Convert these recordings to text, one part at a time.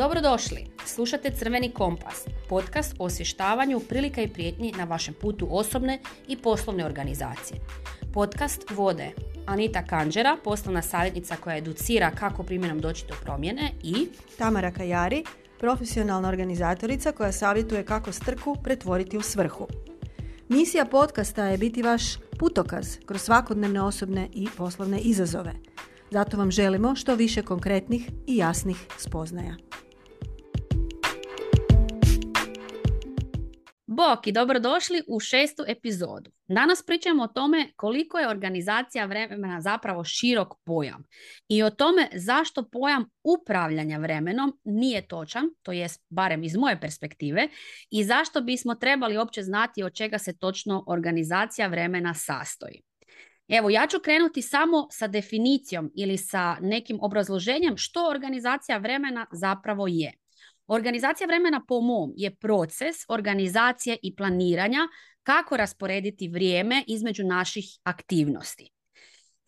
Dobrodošli! Slušate Crveni kompas, podcast o osvještavanju prilika i prijetnji na vašem putu osobne i poslovne organizacije. Podcast vode Anita Kanđera, poslovna savjetnica koja educira kako primjenom doći do promjene i Tamara Kajari, profesionalna organizatorica koja savjetuje kako strku pretvoriti u svrhu. Misija podcasta je biti vaš putokaz kroz svakodnevne osobne i poslovne izazove. Zato vam želimo što više konkretnih i jasnih spoznaja. Bok dobrodošli u šestu epizodu. Danas pričamo o tome koliko je organizacija vremena zapravo širok pojam i o tome zašto pojam upravljanja vremenom nije točan, to jest barem iz moje perspektive, i zašto bismo trebali uopće znati od čega se točno organizacija vremena sastoji. Evo, ja ću krenuti samo sa definicijom ili sa nekim obrazloženjem što organizacija vremena zapravo je. Organizacija vremena po mom je proces organizacije i planiranja kako rasporediti vrijeme između naših aktivnosti.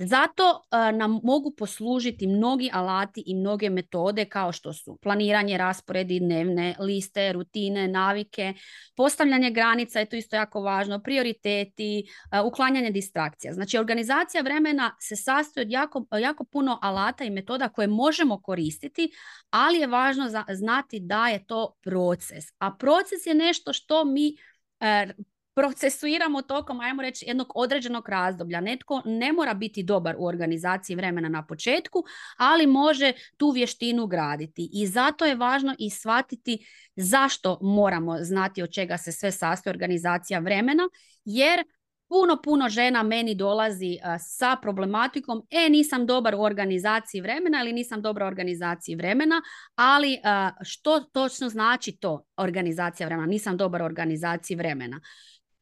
Zato e, nam mogu poslužiti mnogi alati i mnoge metode kao što su planiranje, rasporedi, dnevne liste, rutine, navike, postavljanje granica je to isto jako važno, prioriteti, e, uklanjanje distrakcija. Znači organizacija vremena se sastoji od jako, jako puno alata i metoda koje možemo koristiti, ali je važno znati da je to proces. A proces je nešto što mi e, procesuiramo tokom, ajmo reći, jednog određenog razdoblja. Netko ne mora biti dobar u organizaciji vremena na početku, ali može tu vještinu graditi. I zato je važno i shvatiti zašto moramo znati od čega se sve sastoji organizacija vremena, jer puno, puno žena meni dolazi sa problematikom e, nisam dobar u organizaciji vremena ili nisam dobra u organizaciji vremena, ali što točno znači to organizacija vremena? Nisam dobar u organizaciji vremena.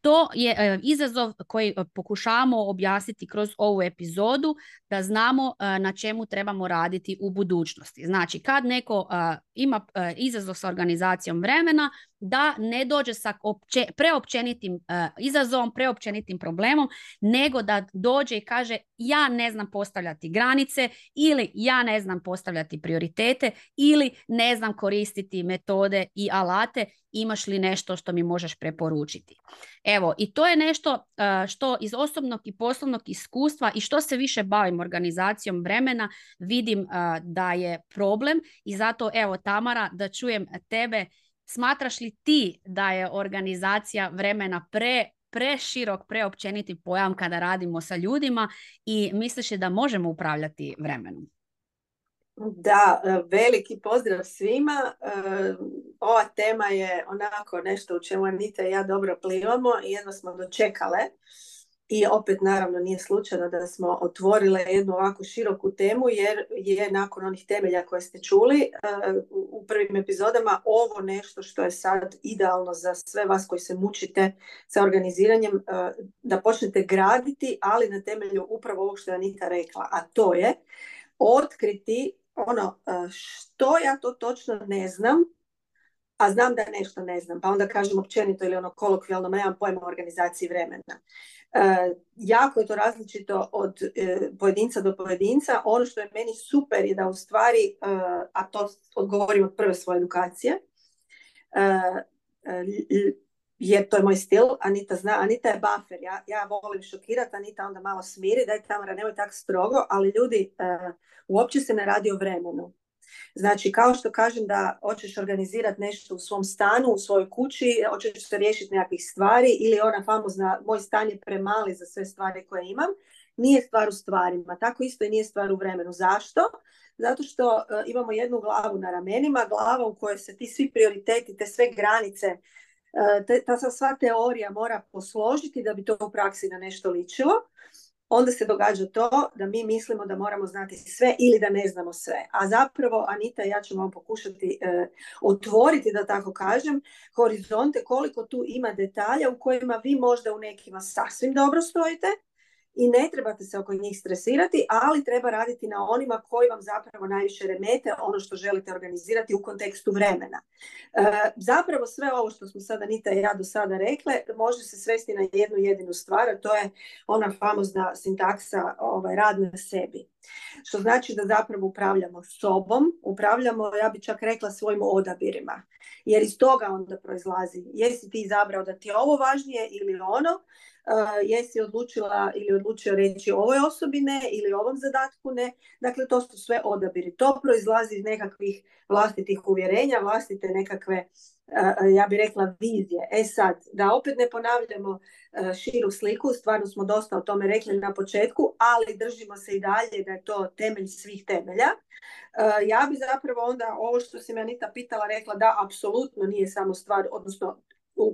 To je e, izazov koji e, pokušavamo objasniti kroz ovu epizodu da znamo e, na čemu trebamo raditi u budućnosti. Znači, kad neko ima izazov sa organizacijom vremena, da ne dođe sa opće, preopćenitim uh, izazovom, preopćenitim problemom, nego da dođe i kaže ja ne znam postavljati granice ili ja ne znam postavljati prioritete ili ne znam koristiti metode i alate, imaš li nešto što mi možeš preporučiti. Evo, i to je nešto što iz osobnog i poslovnog iskustva i što se više bavim organizacijom vremena, vidim da je problem i zato evo Tamara da čujem tebe Smatraš li ti da je organizacija vremena pre preširok, preopćeniti pojam kada radimo sa ljudima i misliš li da možemo upravljati vremenom? Da, e, veliki pozdrav svima. E, ova tema je onako nešto u čemu Anita i ja dobro plivamo i jedno smo dočekale. I opet naravno nije slučajno da smo otvorile jednu ovako široku temu jer je nakon onih temelja koje ste čuli e, u prvim epizodama ovo nešto što je sad idealno za sve vas koji se mučite sa organiziranjem e, da počnete graditi, ali na temelju upravo ovog što je Anita rekla, a to je otkriti ono e, što ja to točno ne znam a znam da nešto ne znam, pa onda kažem općenito ili ono kolokvijalno, nemam pojma o organizaciji vremena. E, jako je to različito od e, pojedinca do pojedinca. Ono što je meni super je da u stvari, e, a to odgovorim od prve svoje edukacije, jer to je moj stil, Anita zna, Anita je buffer, ja, ja volim šokirati, Anita onda malo smiri, daj Tamara, nemoj tako strogo, ali ljudi, uopće se ne radi o vremenu. Znači, kao što kažem da hoćeš organizirati nešto u svom stanu, u svojoj kući, hoćeš se riješiti nekakvih stvari ili ona famozna moj stan je premali za sve stvari koje imam, nije stvar u stvarima. Tako isto i nije stvar u vremenu. Zašto? Zato što e, imamo jednu glavu na ramenima, glava u kojoj se ti svi prioriteti, te sve granice, e, ta sva teorija mora posložiti da bi to u praksi na nešto ličilo onda se događa to da mi mislimo da moramo znati sve ili da ne znamo sve. A zapravo, Anita, ja ću vam pokušati e, otvoriti, da tako kažem, horizonte koliko tu ima detalja u kojima vi možda u nekima sasvim dobro stojite i ne trebate se oko njih stresirati, ali treba raditi na onima koji vam zapravo najviše remete ono što želite organizirati u kontekstu vremena. E, zapravo sve ovo što smo sada Nita i ja do sada rekle može se svesti na jednu jedinu stvar, a to je ona famozna sintaksa ovaj, rad na sebi. Što znači da zapravo upravljamo sobom, upravljamo, ja bi čak rekla, svojim odabirima. Jer iz toga onda proizlazi, jesi ti izabrao da ti je ovo važnije ili ono, jesi odlučila ili odlučio reći ovoj osobi ne ili ovom zadatku ne. Dakle, to su sve odabiri. To proizlazi iz nekakvih vlastitih uvjerenja, vlastite nekakve, ja bih rekla, vizije. E sad, da opet ne ponavljamo širu sliku, stvarno smo dosta o tome rekli na početku, ali držimo se i dalje da je to temelj svih temelja. Ja bi zapravo onda ovo što si me Anita pitala rekla da apsolutno nije samo stvar, odnosno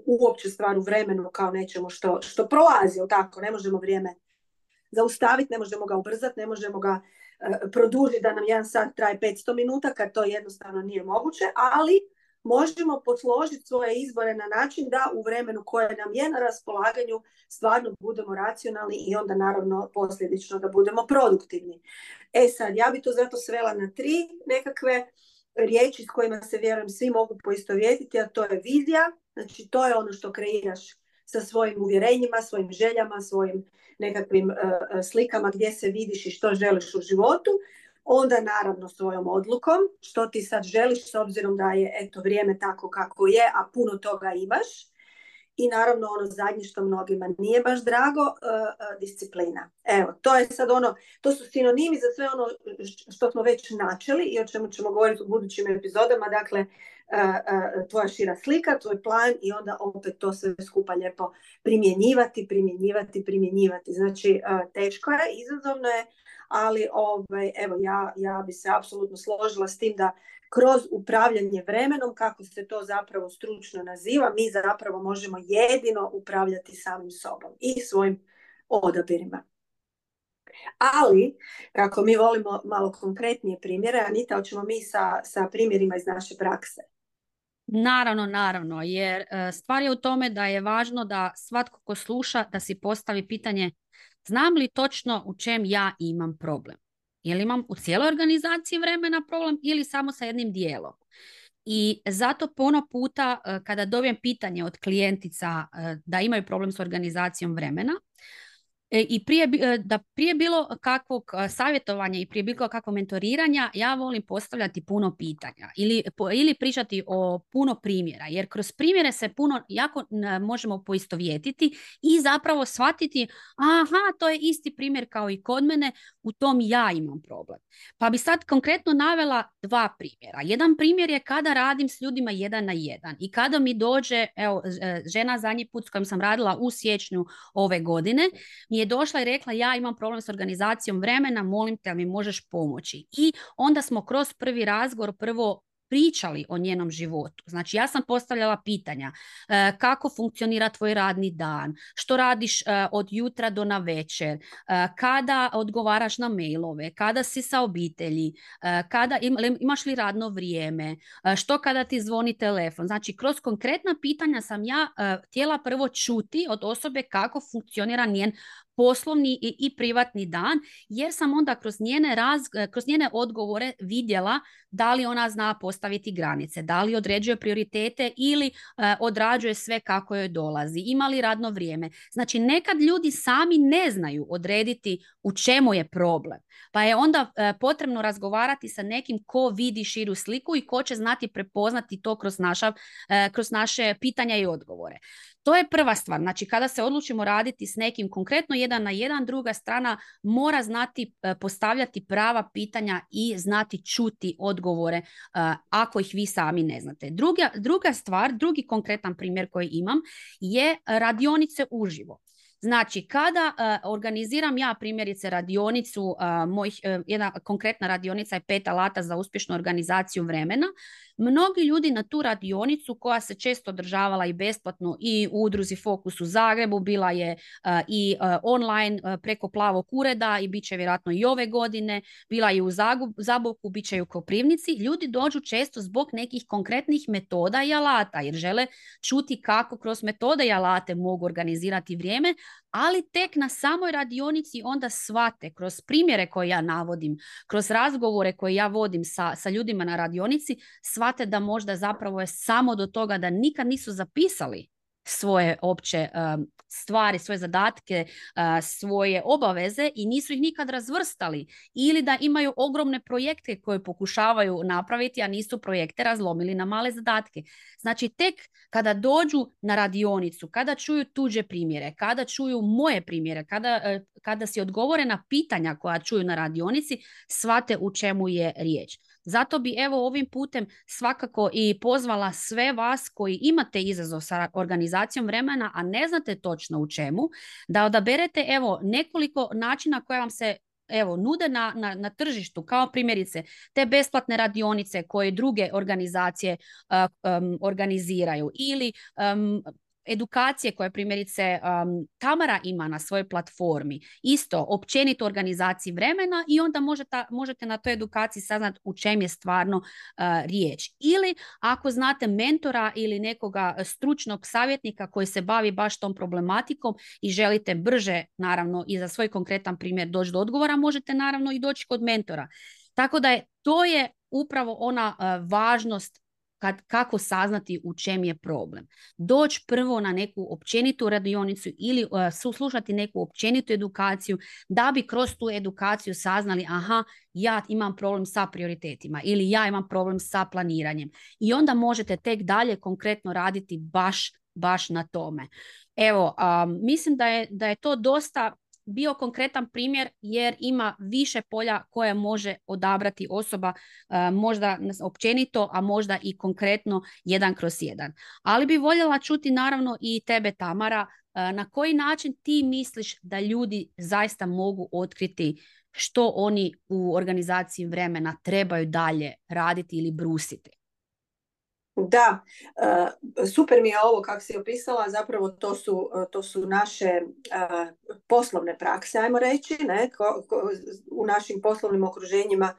uopće stvar u vremenu kao nečemu što, što prolazi, tako, ne možemo vrijeme zaustaviti, ne možemo ga ubrzati, ne možemo ga uh, produžiti da nam jedan sat traje 500 minuta kad to jednostavno nije moguće, ali možemo posložiti svoje izbore na način da u vremenu koje nam je na raspolaganju stvarno budemo racionalni i onda naravno posljedično da budemo produktivni. E sad, ja bi to zato svela na tri nekakve riječi s kojima se vjerujem svi mogu poistovjetiti, a to je vizija, znači to je ono što kreiraš sa svojim uvjerenjima, svojim željama, svojim nekakvim uh, slikama gdje se vidiš i što želiš u životu, onda naravno svojom odlukom, što ti sad želiš s obzirom da je eto vrijeme tako kako je, a puno toga imaš i naravno ono zadnje što mnogima nije baš drago, uh, disciplina. Evo, to je sad ono, to su sinonimi za sve ono što smo već načeli i o čemu ćemo govoriti u budućim epizodama, dakle uh, tvoja šira slika, tvoj plan i onda opet to sve skupa lijepo primjenjivati, primjenjivati, primjenjivati. Znači, teško je, izazovno je, ali ovaj, evo ja, ja bi se apsolutno složila s tim da kroz upravljanje vremenom, kako se to zapravo stručno naziva, mi zapravo možemo jedino upravljati samim sobom i svojim odabirima. Ali, kako mi volimo malo konkretnije primjere, Anita, hoćemo mi sa, sa primjerima iz naše prakse. Naravno, naravno, jer e, stvar je u tome da je važno da svatko ko sluša da si postavi pitanje znam li točno u čem ja imam problem. Jel imam u cijeloj organizaciji vremena problem ili samo sa jednim dijelom? I zato puno puta e, kada dobijem pitanje od klijentica e, da imaju problem s organizacijom vremena, i prije, e, da prije bilo kakvog e, savjetovanja i prije bilo kakvog mentoriranja ja volim postavljati puno pitanja ili, ili pričati o puno primjera jer kroz primjere se puno jako možemo poistovjetiti i zapravo shvatiti aha to je isti primjer kao i kod mene u tom ja imam problem. Pa bi sad konkretno navela dva primjera. Jedan primjer je kada radim s ljudima jedan na jedan i kada mi dođe evo žena zadnji put s kojom sam radila u siječnju ove godine je došla i rekla ja imam problem s organizacijom vremena, molim te, mi možeš pomoći. I onda smo kroz prvi razgovor prvo pričali o njenom životu. Znači ja sam postavljala pitanja e, kako funkcionira tvoj radni dan, što radiš e, od jutra do na večer, e, kada odgovaraš na mailove, kada si sa obitelji, kada imaš li radno vrijeme, što kada ti zvoni telefon. Znači kroz konkretna pitanja sam ja htjela prvo čuti od osobe kako funkcionira njen poslovni i, i privatni dan, jer sam onda kroz njene, raz, kroz njene odgovore vidjela da li ona zna postaviti granice, da li određuje prioritete ili e, odrađuje sve kako joj dolazi, ima li radno vrijeme. Znači nekad ljudi sami ne znaju odrediti u čemu je problem, pa je onda e, potrebno razgovarati sa nekim ko vidi širu sliku i ko će znati prepoznati to kroz, naša, e, kroz naše pitanja i odgovore. To je prva stvar. Znači, kada se odlučimo raditi s nekim konkretno jedan na jedan, druga strana mora znati e, postavljati prava pitanja i znati čuti odgovore e, ako ih vi sami ne znate. Druga, druga stvar, drugi konkretan primjer koji imam je radionice uživo. Znači, kada uh, organiziram ja primjerice radionicu, uh, mojih, jedna konkretna radionica je pet alata za uspješnu organizaciju vremena, Mnogi ljudi na tu radionicu koja se često održavala i besplatno i u udruzi Fokus u Zagrebu, bila je i online preko plavog ureda i bit će vjerojatno i ove godine, bila je u Zaboku, bit će i u Koprivnici. Ljudi dođu često zbog nekih konkretnih metoda i alata jer žele čuti kako kroz metode i alate mogu organizirati vrijeme, ali tek na samoj radionici onda shvate kroz primjere koje ja navodim, kroz razgovore koje ja vodim sa, sa ljudima na radionici, shvate da možda zapravo je samo do toga da nikad nisu zapisali svoje opće um, stvari, svoje zadatke, uh, svoje obaveze i nisu ih nikad razvrstali ili da imaju ogromne projekte koje pokušavaju napraviti, a nisu projekte razlomili na male zadatke. Znači tek kada dođu na radionicu, kada čuju tuđe primjere, kada čuju moje primjere, kada, uh, kada si odgovore na pitanja koja čuju na radionici, shvate u čemu je riječ. Zato bi evo ovim putem svakako i pozvala sve vas koji imate izazov sa organizacijom vremena, a ne znate točno u čemu, da odaberete evo nekoliko načina koje vam se evo, nude na, na, na tržištu, kao primjerice te besplatne radionice koje druge organizacije organiziraju ili edukacije koje primjerice um, Tamara ima na svojoj platformi, isto općenito organizaciji vremena i onda možete, možete na toj edukaciji saznati u čem je stvarno uh, riječ. Ili ako znate mentora ili nekoga stručnog savjetnika koji se bavi baš tom problematikom i želite brže, naravno, i za svoj konkretan primjer doći do odgovora, možete naravno i doći kod mentora. Tako da je to je upravo ona uh, važnost kad, kako saznati u čem je problem. Doći prvo na neku općenitu radionicu ili uh, slušati neku općenitu edukaciju da bi kroz tu edukaciju saznali aha, ja imam problem sa prioritetima ili ja imam problem sa planiranjem. I onda možete tek dalje konkretno raditi baš, baš na tome. Evo, um, mislim da je, da je to dosta bio konkretan primjer jer ima više polja koje može odabrati osoba e, možda općenito, a možda i konkretno jedan kroz jedan. Ali bi voljela čuti naravno i tebe Tamara, e, na koji način ti misliš da ljudi zaista mogu otkriti što oni u organizaciji vremena trebaju dalje raditi ili brusiti? Da, e, super mi je ovo kako si opisala, zapravo to su, to su naše e, poslovne prakse, ajmo reći, ne? u našim poslovnim okruženjima,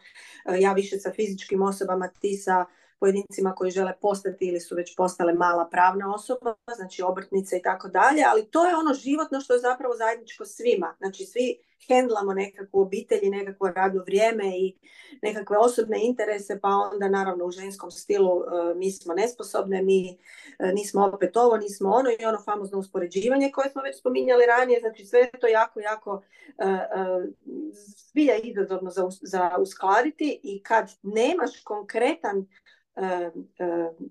e, ja više sa fizičkim osobama, ti sa pojedincima koji žele postati ili su već postale mala pravna osoba, znači obrtnice i tako dalje, ali to je ono životno što je zapravo zajedničko svima. Znači svi hendlamo nekakvu obitelj i nekakvo radno vrijeme i nekakve osobne interese, pa onda naravno u ženskom stilu e, mi smo nesposobne, mi e, nismo opet ovo, nismo ono i ono famozno uspoređivanje koje smo već spominjali ranije, znači sve je to jako, jako uh, izazovno za, za uskladiti i kad nemaš konkretan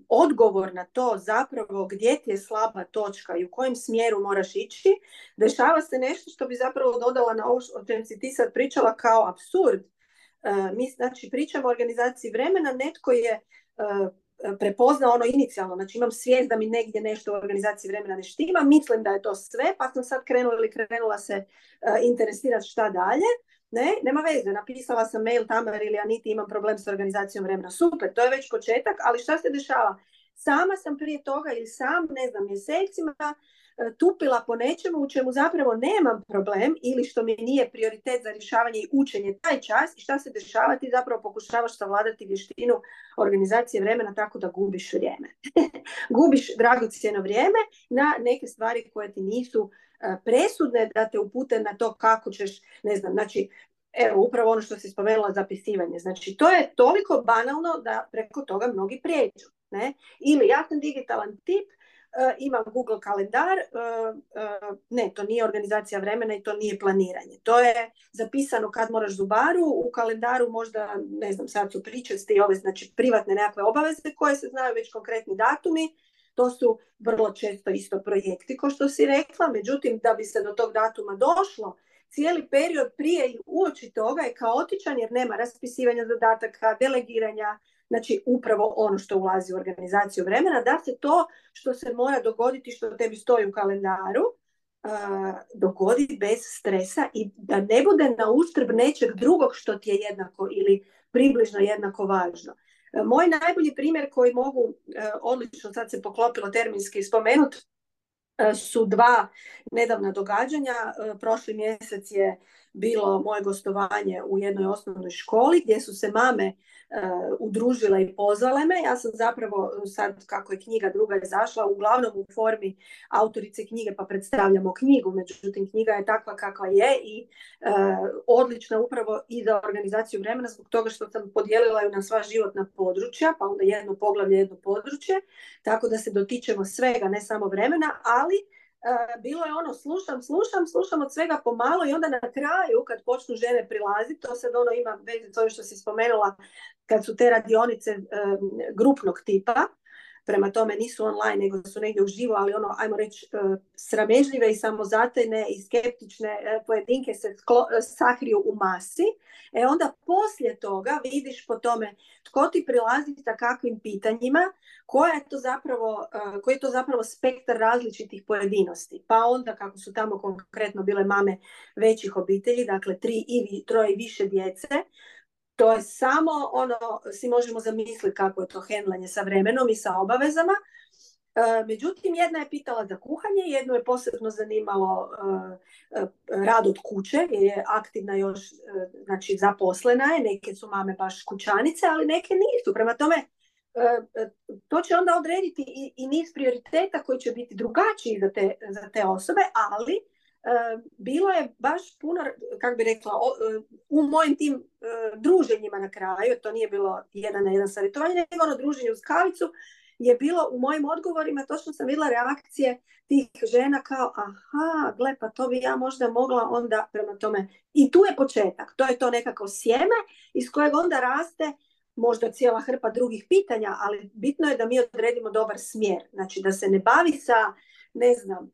odgovor na to zapravo gdje ti je slaba točka i u kojem smjeru moraš ići, dešava se nešto što bi zapravo dodala na ovo o čem si ti sad pričala kao absurd. Mi znači pričamo o organizaciji vremena, netko je prepoznao ono inicijalno, znači imam svijest da mi negdje nešto u organizaciji vremena ne štima, mislim da je to sve, pa sam sad krenula ili krenula se interesirati šta dalje ne, nema veze, napisala sam mail Tamar ili Aniti, imam problem s organizacijom vremena. Super, to je već početak, ali šta se dešava? Sama sam prije toga ili sam, ne znam, mjesecima e, tupila po nečemu u čemu zapravo nemam problem ili što mi nije prioritet za rješavanje i učenje taj čas i šta se dešava, ti zapravo pokušavaš savladati vještinu organizacije vremena tako da gubiš vrijeme. gubiš dragocjeno vrijeme na neke stvari koje ti nisu presudne da te upute na to kako ćeš, ne znam, znači, evo, upravo ono što si spomenula, zapisivanje. Znači, to je toliko banalno da preko toga mnogi prijeđu. Ne? Ili ja sam digitalan tip, uh, imam Google kalendar, uh, ne, to nije organizacija vremena i to nije planiranje. To je zapisano kad moraš zubaru, u kalendaru možda, ne znam, sad su pričesti ove, znači privatne nekakve obaveze koje se znaju već konkretni datumi, to su vrlo često isto projekti, kao što si rekla, međutim, da bi se do tog datuma došlo, cijeli period prije i uoči toga je kaotičan jer nema raspisivanja zadataka, delegiranja, znači upravo ono što ulazi u organizaciju vremena, da se to što se mora dogoditi, što tebi stoji u kalendaru, dogodi bez stresa i da ne bude na uštrb nečeg drugog što ti je jednako ili približno jednako važno. Moj najbolji primjer koji mogu odlično, sad se poklopilo terminski spomenuti, su dva nedavna događanja. Prošli mjesec je bilo moje gostovanje u jednoj osnovnoj školi gdje su se mame uh, udružile i pozvale me. Ja sam zapravo sad kako je knjiga druga izašla uglavnom u formi autorice knjige pa predstavljamo knjigu. Međutim knjiga je takva kakva je i uh, odlična upravo i za organizaciju vremena zbog toga što sam podijelila ju na sva životna područja pa onda jedno poglavlje, jedno područje tako da se dotičemo svega ne samo vremena ali E, bilo je ono slušam, slušam, slušam od svega pomalo i onda na kraju kad počnu žene prilaziti, to sad ono ima veze s što si spomenula kad su te radionice e, grupnog tipa, prema tome nisu online nego su negdje uživo, ali ono, ajmo reći, e, sramežljive i samozatajne i skeptične e, pojedinke se e, sakriju u masi. E onda poslije toga vidiš po tome tko ti prilazi sa kakvim pitanjima, koja je to zapravo, koji je to zapravo spektar različitih pojedinosti. Pa onda kako su tamo konkretno bile mame većih obitelji, dakle tri i troje i više djece, to je samo ono, si možemo zamisliti kako je to hendlanje sa vremenom i sa obavezama. E, međutim, jedna je pitala za kuhanje, jednu je posebno zanimalo e, e, rad od kuće, jer je aktivna još, znači zaposlena je, neke su mame baš kućanice, ali neke nisu. Prema tome, to će onda odrediti i, niz prioriteta koji će biti drugačiji za te, za te osobe, ali bilo je baš puno, kako bi rekla, e, u mojim tim e, druženjima na kraju, to nije bilo jedan na jedan savjetovanje, nego ono druženje uz kavicu, je bilo u mojim odgovorima, točno sam vidjela reakcije tih žena kao, aha, gle, pa to bi ja možda mogla onda prema tome. I tu je početak, to je to nekako sjeme iz kojeg onda raste možda cijela hrpa drugih pitanja, ali bitno je da mi odredimo dobar smjer. Znači da se ne bavi sa, ne znam,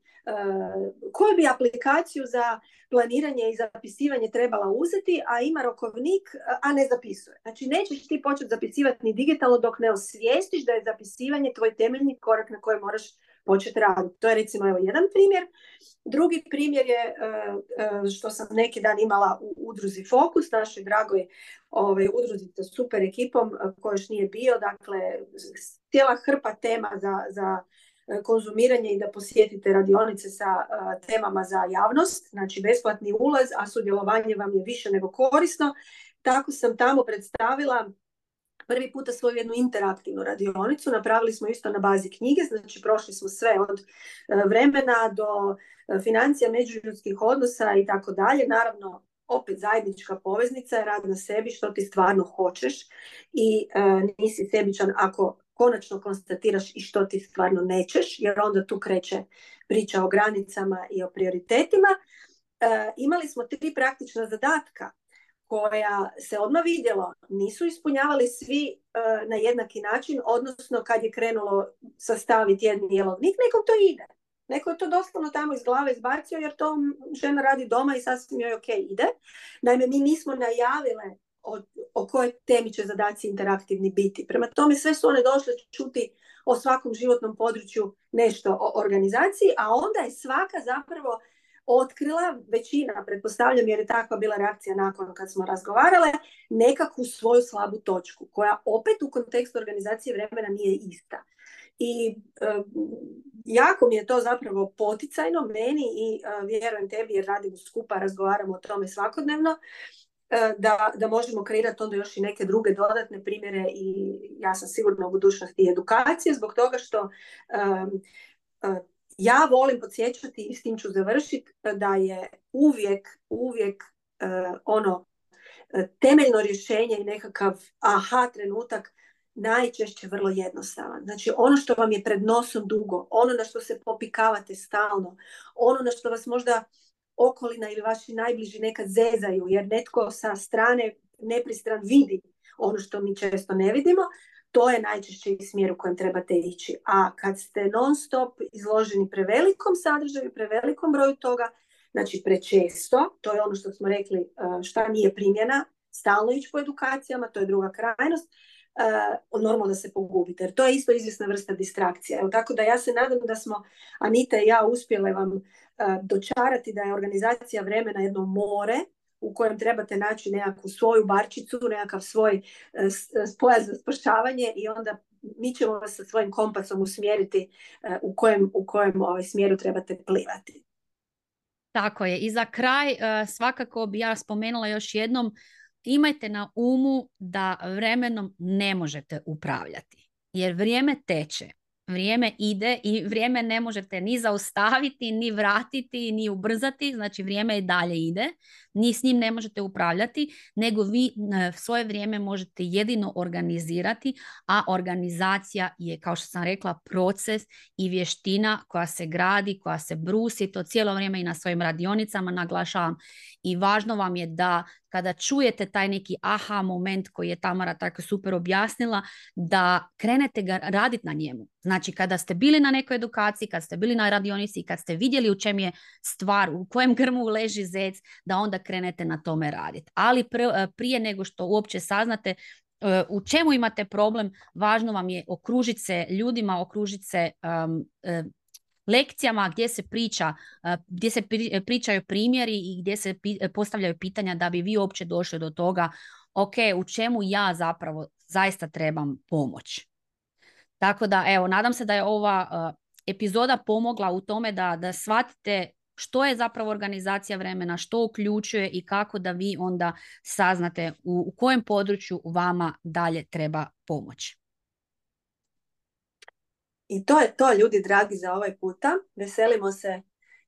koju bi aplikaciju za planiranje i zapisivanje trebala uzeti, a ima rokovnik, a ne zapisuje. Znači, nećeš ti početi zapisivati ni digitalno dok ne osvijestiš da je zapisivanje tvoj temeljni korak na kojem moraš početi raditi. To je recimo evo jedan primjer. Drugi primjer je e, e, što sam neki dan imala u udruzi Fokus, našoj dragoj ovaj, udruzi sa super ekipom koji još nije bio. Dakle, cijela hrpa tema za, za konzumiranje i da posjetite radionice sa e, temama za javnost, znači besplatni ulaz, a sudjelovanje vam je više nego korisno. Tako sam tamo predstavila prvi puta svoju jednu interaktivnu radionicu. Napravili smo isto na bazi knjige, znači prošli smo sve od e, vremena do financija, međuljudskih odnosa i tako dalje. Naravno, opet zajednička poveznica je rad na sebi što ti stvarno hoćeš i nisi sebičan ako konačno konstatiraš i što ti stvarno nećeš, jer onda tu kreće priča o granicama i o prioritetima. E, imali smo tri praktična zadatka koja se odmah vidjelo nisu ispunjavali svi e, na jednaki način, odnosno kad je krenulo sastaviti jedni jelovnik, nekom to ide. Neko je to doslovno tamo iz glave izbacio jer to žena radi doma i sasvim joj ok ide. Naime, mi nismo najavile o, o kojoj temi će zadaci interaktivni biti. Prema tome sve su one došle čuti o svakom životnom području nešto o organizaciji, a onda je svaka zapravo otkrila, većina, pretpostavljam jer je takva bila reakcija nakon kad smo razgovarale, nekakvu svoju slabu točku, koja opet u kontekstu organizacije vremena nije ista. I jako mi je to zapravo poticajno meni i vjerujem tebi jer radimo skupa, razgovaramo o tome svakodnevno, E, da, da možemo kreirati onda još i neke druge dodatne primjere i ja sam sigurna u budućnosti edukacije zbog toga što e, ja volim podsjećati i s tim ću završiti da je uvijek, uvijek e, ono temeljno rješenje i nekakav aha trenutak najčešće vrlo jednostavan. Znači ono što vam je pred nosom dugo, ono na što se popikavate stalno, ono na što vas možda okolina ili vaši najbliži nekad zezaju jer netko sa strane nepristran vidi ono što mi često ne vidimo, to je najčešće i smjer u kojem trebate ići. A kad ste non stop izloženi prevelikom sadržaju, prevelikom broju toga, znači prečesto, to je ono što smo rekli e, šta nije primjena, stalno ići po edukacijama, to je druga krajnost, uh, normalno da se pogubite. Jer to je isto izvjesna vrsta distrakcija. Evo, tako da ja se nadam da smo Anita i ja uspjele vam dočarati da je organizacija vremena jedno more u kojem trebate naći nekakvu svoju barčicu, nekakav svoj pojas za spašavanje i onda mi ćemo vas sa svojim kompasom usmjeriti u kojem, u kojem ovaj, smjeru trebate plivati. Tako je. I za kraj svakako bi ja spomenula još jednom imajte na umu da vremenom ne možete upravljati jer vrijeme teče vrijeme ide i vrijeme ne možete ni zaustaviti, ni vratiti, ni ubrzati, znači vrijeme i dalje ide, ni s njim ne možete upravljati, nego vi e, svoje vrijeme možete jedino organizirati, a organizacija je, kao što sam rekla, proces i vještina koja se gradi, koja se brusi, to cijelo vrijeme i na svojim radionicama naglašavam. I važno vam je da kada čujete taj neki aha moment koji je Tamara tako super objasnila, da krenete ga raditi na njemu. Znači kada ste bili na nekoj edukaciji, kad ste bili na radionici, kad ste vidjeli u čem je stvar, u kojem grmu leži zec, da onda krenete na tome raditi. Ali e, prije nego što uopće saznate e, u čemu imate problem, važno vam je okružiti se ljudima, okružiti se e, lekcijama gdje se priča, gdje se pričaju primjeri i gdje se postavljaju pitanja da bi vi uopće došli do toga ok, u čemu ja zapravo zaista trebam pomoć. Tako da, evo, nadam se da je ova epizoda pomogla u tome da, da shvatite što je zapravo organizacija vremena, što uključuje i kako da vi onda saznate u, u kojem području vama dalje treba pomoć. I to je to, ljudi dragi, za ovaj puta. Veselimo se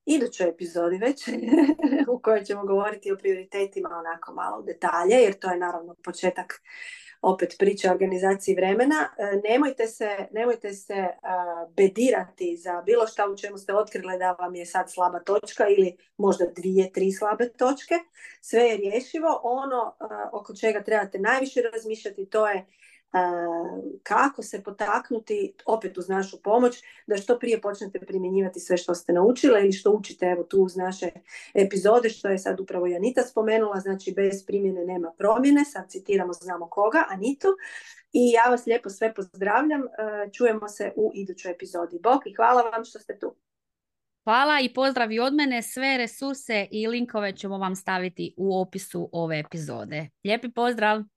idućoj epizodi već, u kojoj ćemo govoriti o prioritetima onako malo detalje, jer to je naravno početak opet priče o organizaciji vremena. E, nemojte se, nemojte se bedirati za bilo šta u čemu ste otkrile da vam je sad slaba točka ili možda dvije, tri slabe točke. Sve je rješivo. Ono oko čega trebate najviše razmišljati to je kako se potaknuti opet uz našu pomoć da što prije počnete primjenjivati sve što ste naučile ili što učite evo tu uz naše epizode što je sad upravo Janita spomenula znači bez primjene nema promjene sad citiramo znamo koga Anitu i ja vas lijepo sve pozdravljam čujemo se u idućoj epizodi Bok i hvala vam što ste tu Hvala i pozdrav i od mene. Sve resurse i linkove ćemo vam staviti u opisu ove epizode. Lijepi pozdrav!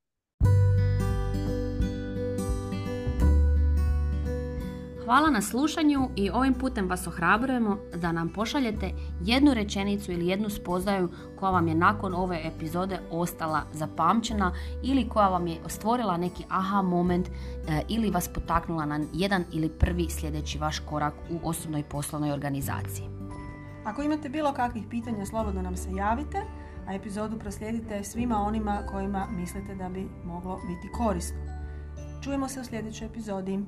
Hvala na slušanju i ovim putem vas ohrabrujemo da nam pošaljete jednu rečenicu ili jednu spoznaju koja vam je nakon ove epizode ostala zapamćena ili koja vam je stvorila neki aha moment e, ili vas potaknula na jedan ili prvi sljedeći vaš korak u osobnoj poslovnoj organizaciji. Ako imate bilo kakvih pitanja, slobodno nam se javite, a epizodu proslijedite svima onima kojima mislite da bi moglo biti korisno. Čujemo se u sljedećoj epizodi.